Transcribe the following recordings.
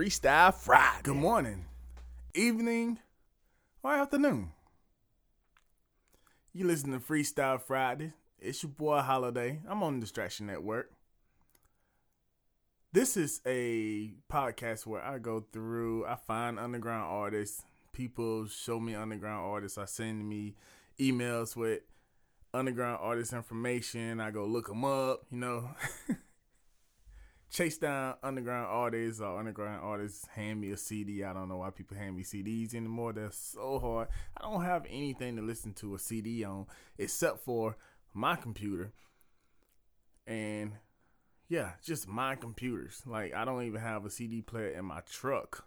Freestyle Friday. Good morning, evening, or afternoon. You listen to Freestyle Friday. It's your boy Holidae. I'm on Distraction Network. This is a podcast where I go through, I find underground artists. People show me underground artists. I send me emails with underground artist information. I go look them up, you know. chase down underground artists or underground artists hand me a CD. I don't know why people hand me CDs anymore. They're so hard. I don't have anything to listen to a CD on except for my computer. And yeah, just my computers. Like I don't even have a CD player in my truck.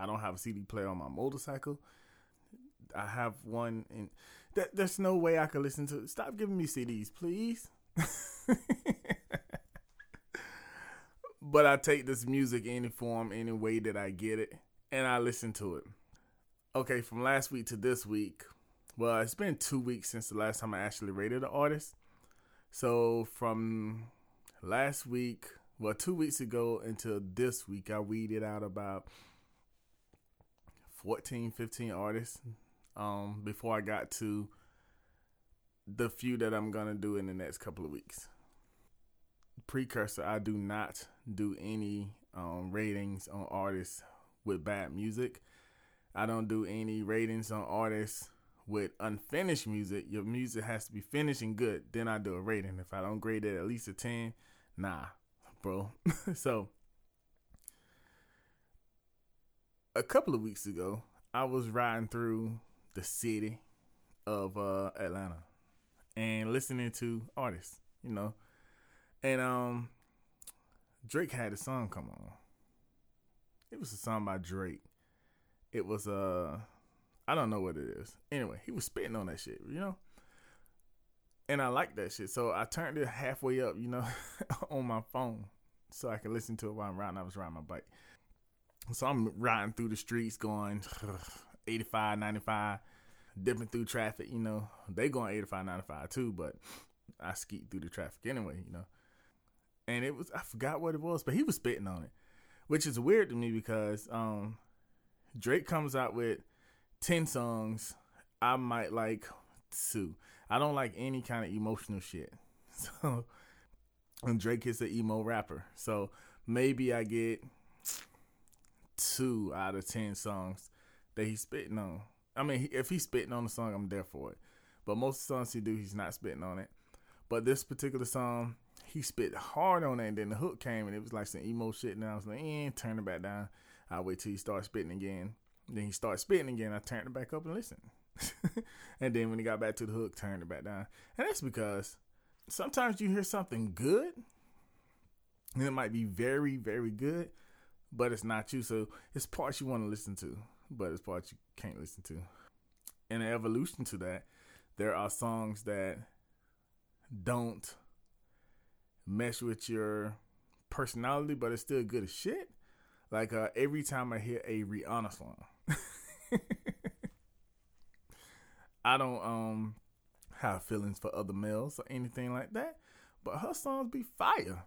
I don't have a CD player on my motorcycle. I have one and there's no way I could listen to Stop giving me CDs, please. but I take this music any form, any way that I get it, and I listen to it. Okay, from last week to this week, well, it's been two weeks since the last time I actually rated an artist. So from last week, well, two weeks ago until this week, I weeded out about 14, 15 artists um, before I got to the few that I'm going to do in the next couple of weeks precursor, I do not do any um, ratings on artists with bad music. I don't do any ratings on artists with unfinished music. Your music has to be finished and good. Then I do a rating. If I don't grade it at least a 10, nah, bro. so, a couple of weeks ago, I was riding through the city of uh, Atlanta and listening to artists, you know, and um, Drake had a song come on. It was a song by Drake. It was uh, I don't know what it is. Anyway, he was spitting on that shit, you know. And I like that shit, so I turned it halfway up, you know, on my phone, so I could listen to it while I'm riding. I was riding my bike, so I'm riding through the streets, going 85, 95, dipping through traffic. You know, they going 85, 95 too, but I skeet through the traffic anyway. You know, and it was I forgot what it was, but he was spitting on it, which is weird to me because um, Drake comes out with ten songs. I might like two. I don't like any kind of emotional shit. So, and Drake is an emo rapper, so maybe I get two out of ten songs that he's spitting on. I mean, if he's spitting on the song, I'm there for it. But most songs he do, he's not spitting on it. But this particular song, he spit hard on it, and then the hook came, and it was like some emo shit. And I was like, eh, turn it back down. I wait till he starts spitting again. Then he started spitting again. I turned it back up and listened. and then when he got back to the hook, turned it back down. And that's because sometimes you hear something good, and it might be very, very good, but it's not you. So it's parts you want to listen to, but it's parts you can't listen to. In an evolution to that, there are songs that don't mesh with your personality, but it's still good as shit. Like uh, every time I hear a Rihanna song, I don't um have feelings for other males or anything like that, but her songs be fire,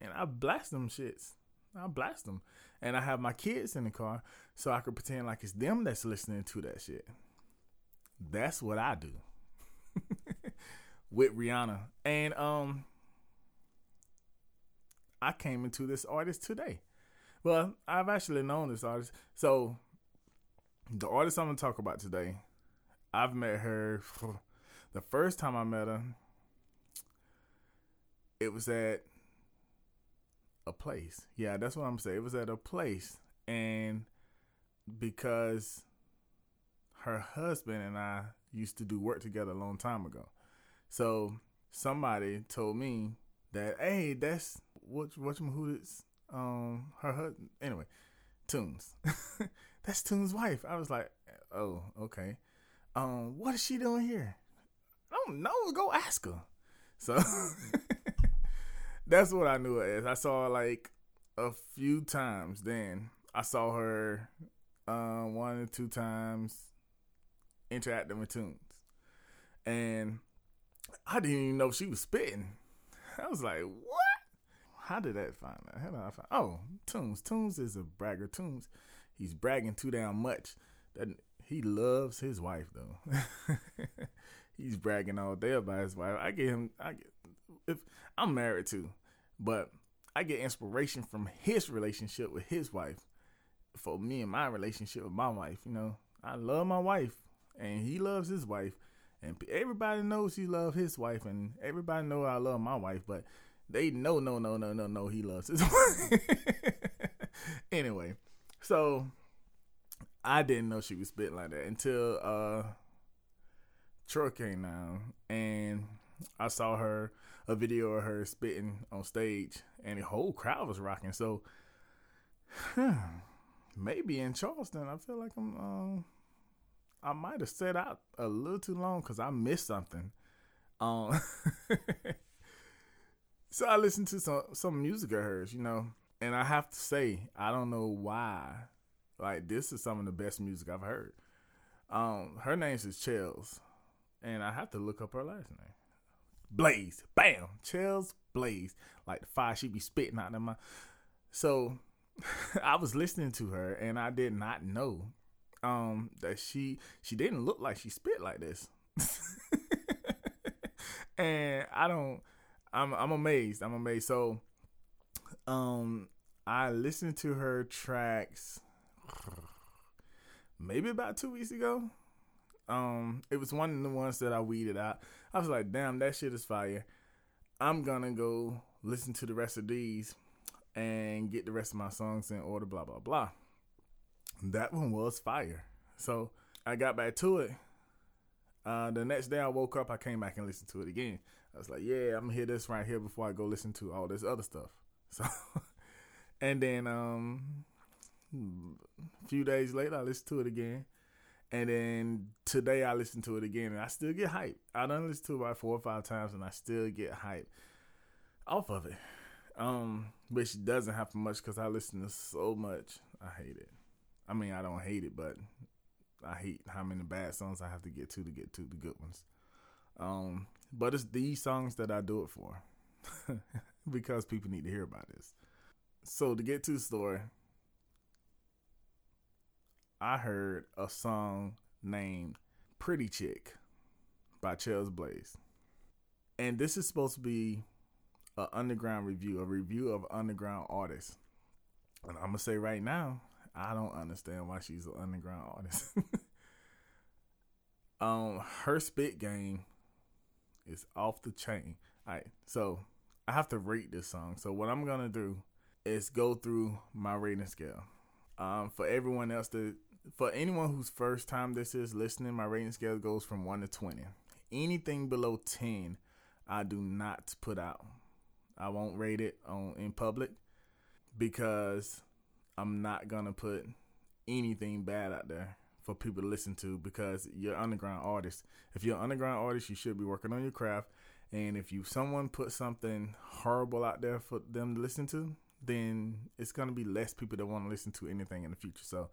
and I blast them shits. I blast them, and I have my kids in the car so I can pretend like it's them that's listening to that shit. That's what I do with Rihanna, and um I came into this artist today. Well, I've actually known this artist. So the artist I'm gonna talk about today, I've met her the first time I met her. It was at a place. Yeah, that's what I'm saying. It was at a place, and because her husband and I used to do work together a long time ago, so somebody told me that hey, that's what what who is um her husband anyway, Tunes. That's Tunes' wife. I was like, oh okay. Um, what is she doing here? I don't know. Go ask her. So That's what I knew as. I saw like a few times. Then I saw her uh, one or two times interacting with Tunes, and I didn't even know she was spitting. I was like, "What? How did that find out? How did I find? Oh, Tunes. Tunes is a bragger. Tunes. He's bragging too damn much. That he loves his wife though. He's bragging all day about his wife. I get him. I get if I'm married too, but I get inspiration from his relationship with his wife. For me and my relationship with my wife, you know, I love my wife, and he loves his wife, and everybody knows he loves his wife, and everybody know I love my wife, but they know, no, no, no, no, no, he loves his anyway, so I didn't know she was spitting like that until uh Troy came down and I saw her a video of her spitting on stage and the whole crowd was rocking. So maybe in Charleston, I feel like I'm um I might have set out a little too long because I missed something. Um So I listened to some some music of hers, you know, and I have to say, I don't know why like this is some of the best music I've heard. Um, her name is Chels, and I have to look up her last name. Blaze, bam, Chels Blaze, like the fire she be spitting out of my. So, I was listening to her, and I did not know, um, that she she didn't look like she spit like this. and I don't, I'm I'm amazed. I'm amazed. So, um, I listened to her tracks maybe about two weeks ago. Um, it was one of the ones that I weeded out. I was like, damn, that shit is fire. I'm gonna go listen to the rest of these and get the rest of my songs in order, blah blah blah. That one was fire. So I got back to it. Uh, the next day I woke up, I came back and listened to it again. I was like, yeah, I'm gonna hear this right here before I go listen to all this other stuff. So, and then um, a few days later, I listened to it again. And then today I listened to it again and I still get hype. I done listened to it about four or five times and I still get hype off of it. Um, which doesn't happen much because I listen to so much. I hate it. I mean, I don't hate it, but I hate how many bad songs I have to get to to get to the good ones. Um, but it's these songs that I do it for because people need to hear about this. So to get to the story, I heard a song named Pretty Chick by Chels Blaze. And this is supposed to be an underground review, a review of underground artists. And I'm gonna say right now, I don't understand why she's an underground artist. um, her spit game is off the chain. All right, so I have to rate this song. So what I'm gonna do is go through my rating scale. Um, for everyone else that for anyone whose first time this is listening, my rating scale goes from 1 to 20. Anything below 10, I do not put out. I won't rate it on in public because I'm not to put anything bad out there for people to listen to because you're underground artist. If you're an underground artist, you should be working on your craft. And if you someone put something horrible out there for them to listen to, then it's gonna be less people that want to listen to anything in the future. So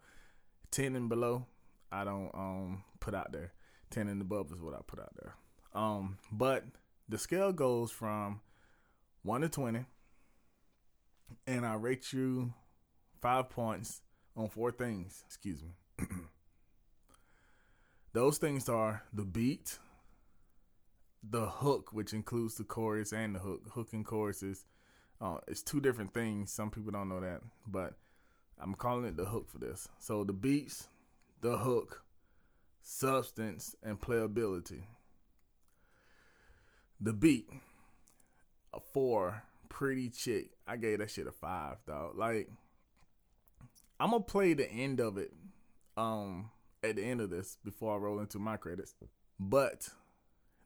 10 and below, I don't um put out there. 10 and above is what I put out there. Um, but the scale goes from 1 to 20, and I rate you five points on four things. Excuse me. Those things are the beat, the hook, which includes the chorus and the hook. Hook and chorus is uh, it's two different things. Some people don't know that, but I'm calling it the hook for this. So the beats, the hook, substance, and playability. The beat, a four, pretty chick. I gave that shit a five, dog. Like, I'm gonna play the end of it, um, at the end of this before I roll into my credits. But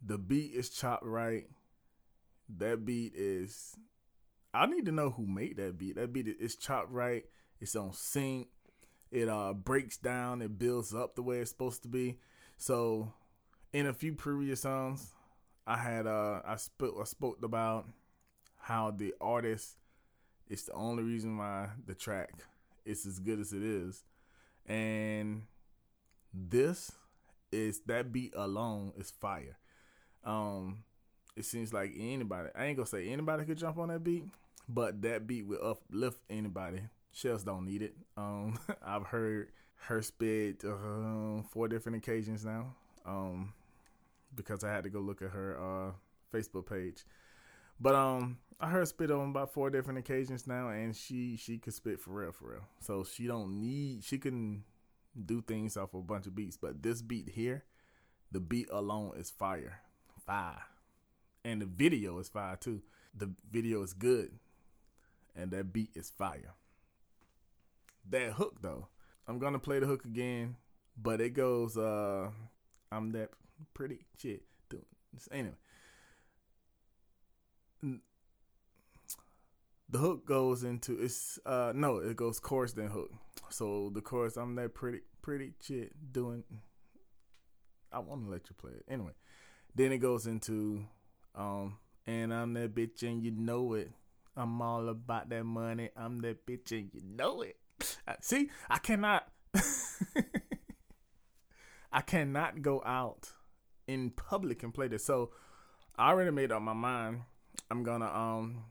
the beat is chopped right. That beat is. I need to know who made that beat. That beat is chopped right it's on sync. It uh breaks down. It builds up the way it's supposed to be. So, in a few previous songs, I had uh I spoke I spoke about how the artist is the only reason why the track is as good as it is. And this is that beat alone is fire. Um it seems like anybody I ain't gonna say anybody could jump on that beat, but that beat will uplift anybody. Chels don't need it. Um I've heard her spit uh, four different occasions now. Um because I had to go look at her uh Facebook page. But um, I heard spit on about four different occasions now, and she she could spit for real, for real. So she don't need she can do things off a bunch of beats, but this beat here, the beat alone is fire, fire, and the video is fire too. The video is good, and that beat is fire. That hook though, I'm gonna play the hook again, but it goes uh, I'm that pretty shit doing anyway the hook goes into it's uh no it goes chorus then hook. So the chorus i'm that pretty pretty shit doing i want to let you play it. Anyway then it goes into um and i'm that bitch and you know it. I'm all about that money. I'm that bitch and you know it. See i cannot i cannot go out in public and play this. So i already made up my mind I'm gonna um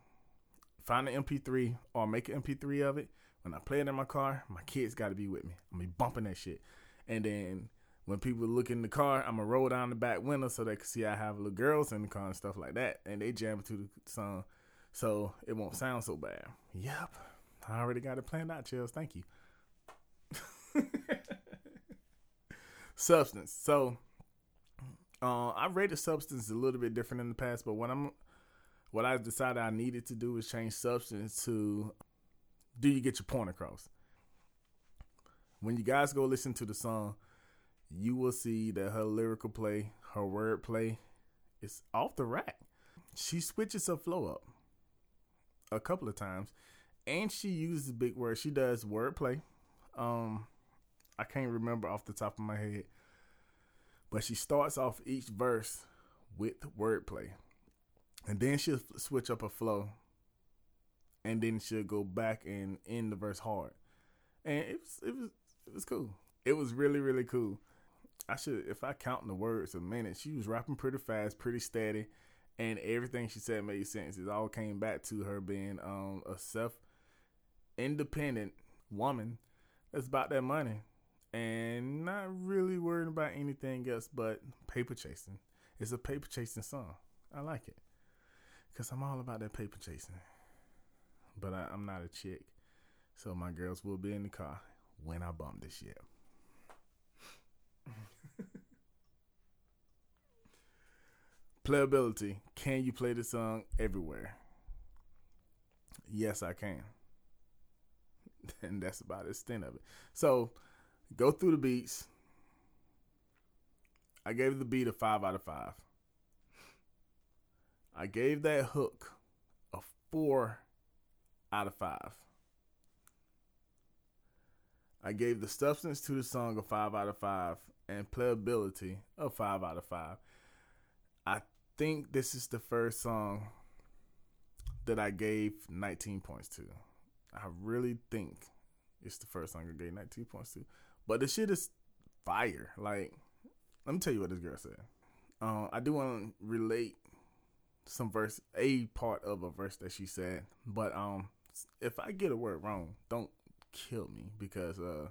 find an MP3 or make an MP3 of it. When I play it in my car, my kids got to be with me. I'm gonna be bumping that shit, and then when people look in the car, I'm gonna roll down the back window so they can see I have little girls in the car and stuff like that, and they jam to the song, so it won't sound so bad. Yep, I already got it planned out, Chels. Thank you. substance. So, uh, I rated substance a little bit different in the past, but when I'm what I decided I needed to do was change substance to do you get your point across? When you guys go listen to the song, you will see that her lyrical play, her word play is off the rack. She switches her flow up a couple of times and she uses big words. She does wordplay. Um I can't remember off the top of my head. But she starts off each verse with wordplay and then she'll switch up a flow, and then she'll go back and end the verse hard, and it was it was it was cool. It was really really cool. I should if I count the words a minute, she was rapping pretty fast, pretty steady, and everything she said made sense. It all came back to her being um a self independent woman that's about that money and not really worrying about anything else but paper chasing. It's a paper chasing song. I like it. Cause I'm all about that paper chasing. But I, am not a chick. So my girls will be in the car when I bump this shit. Playability. Can you play the song everywhere? Yes, I can. And that's about the extent of it. So go through the beats. I gave the beat a five out of five. I gave that hook a four out of five. I gave the substance to the song a five out of five and playability a five out of five. I think this is the first song that I gave 19 points to. I really think it's the first song I gave 19 points to. But the shit is fire. Like, let me tell you what this girl said. Uh, I do want to relate some verse, a part of a verse that she said. But um, if I get a word wrong, don't kill me because uh,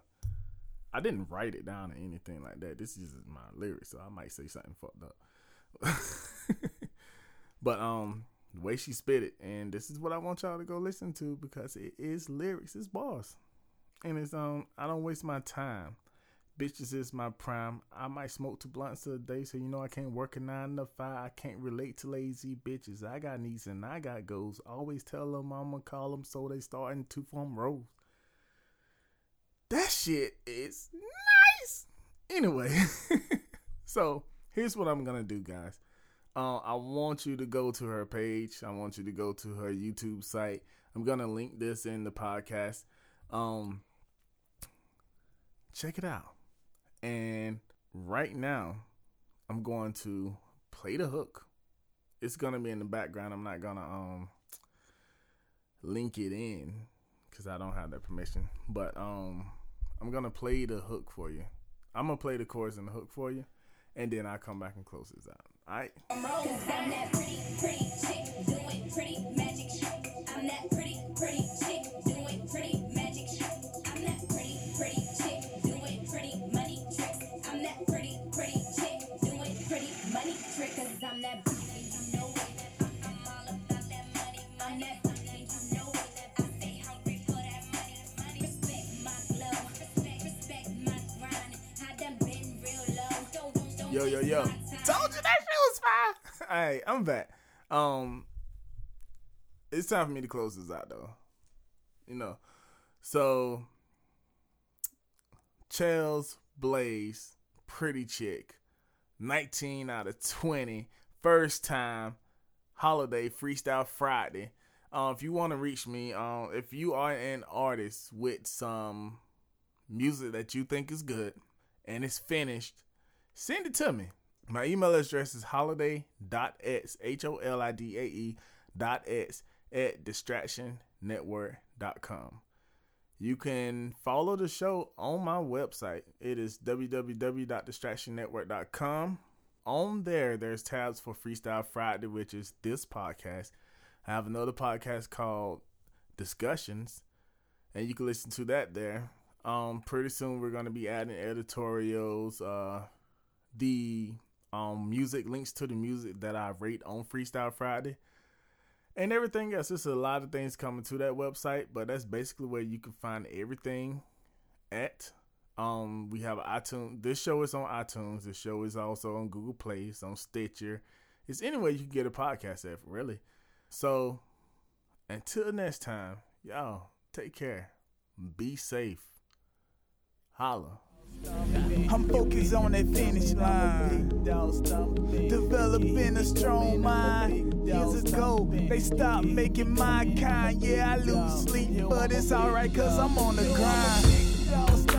I didn't write it down or anything like that. This is my lyrics, so I might say something fucked up. but um, the way she spit it, and this is what I want y'all to go listen to because it is lyrics, it's bars, and it's um, I don't waste my time bitches is my prime. I might smoke two blunts a day, so you know I can't work a nine to five. I can't relate to lazy bitches. I got needs and I got goals. Always tell them I'ma call them so they starting to form rows. That shit is nice. Anyway, so here's what I'm gonna do, guys. Uh, I want you to go to her page. I want you to go to her YouTube site. I'm gonna link this in the podcast. Um, check it out. And right now, I'm going to play the hook. It's gonna be in the background. I'm not gonna um link it in because I don't have that permission. But um, I'm gonna play the hook for you. I'm gonna play the chorus and the hook for you, and then I come back and close this out. All right. I'm that pretty, pretty chick doing pretty magic. I'm that pretty, pretty chick doing tricks. Cause I'm that Yo, yo, yo. Told you that shit was fire. Alright, I'm back. Um it's time for me to close this out though. You know. So Chels Blaze, pretty chick. 19 out of 20. First time holiday freestyle Friday. Uh, if you want to reach me, um, if you are an artist with some music that you think is good and it's finished, send it to me. My email address is holidae.x, H O L I D A E dot X at distractionnetwork.com. You can follow the show on my website. It is www.distractionnetwork.com. On there, there's tabs for Freestyle Friday, which is this podcast. I have another podcast called Discussions, and you can listen to that there. Um, pretty soon we're gonna be adding editorials, uh, the um music links to the music that I rate on Freestyle Friday and everything else. There's a lot of things coming to that website, but that's basically where you can find everything at. Um, we have iTunes. This show is on iTunes. This show is also on Google Play. It's on Stitcher. It's anywhere you can get a podcast at, really. So until next time, y'all take care. Be safe. Holla. I'm focused on that finish line. Developing a strong mind. Years ago, they stopped making my kind. Yeah, I lose sleep, but it's alright, cause I'm on the grind.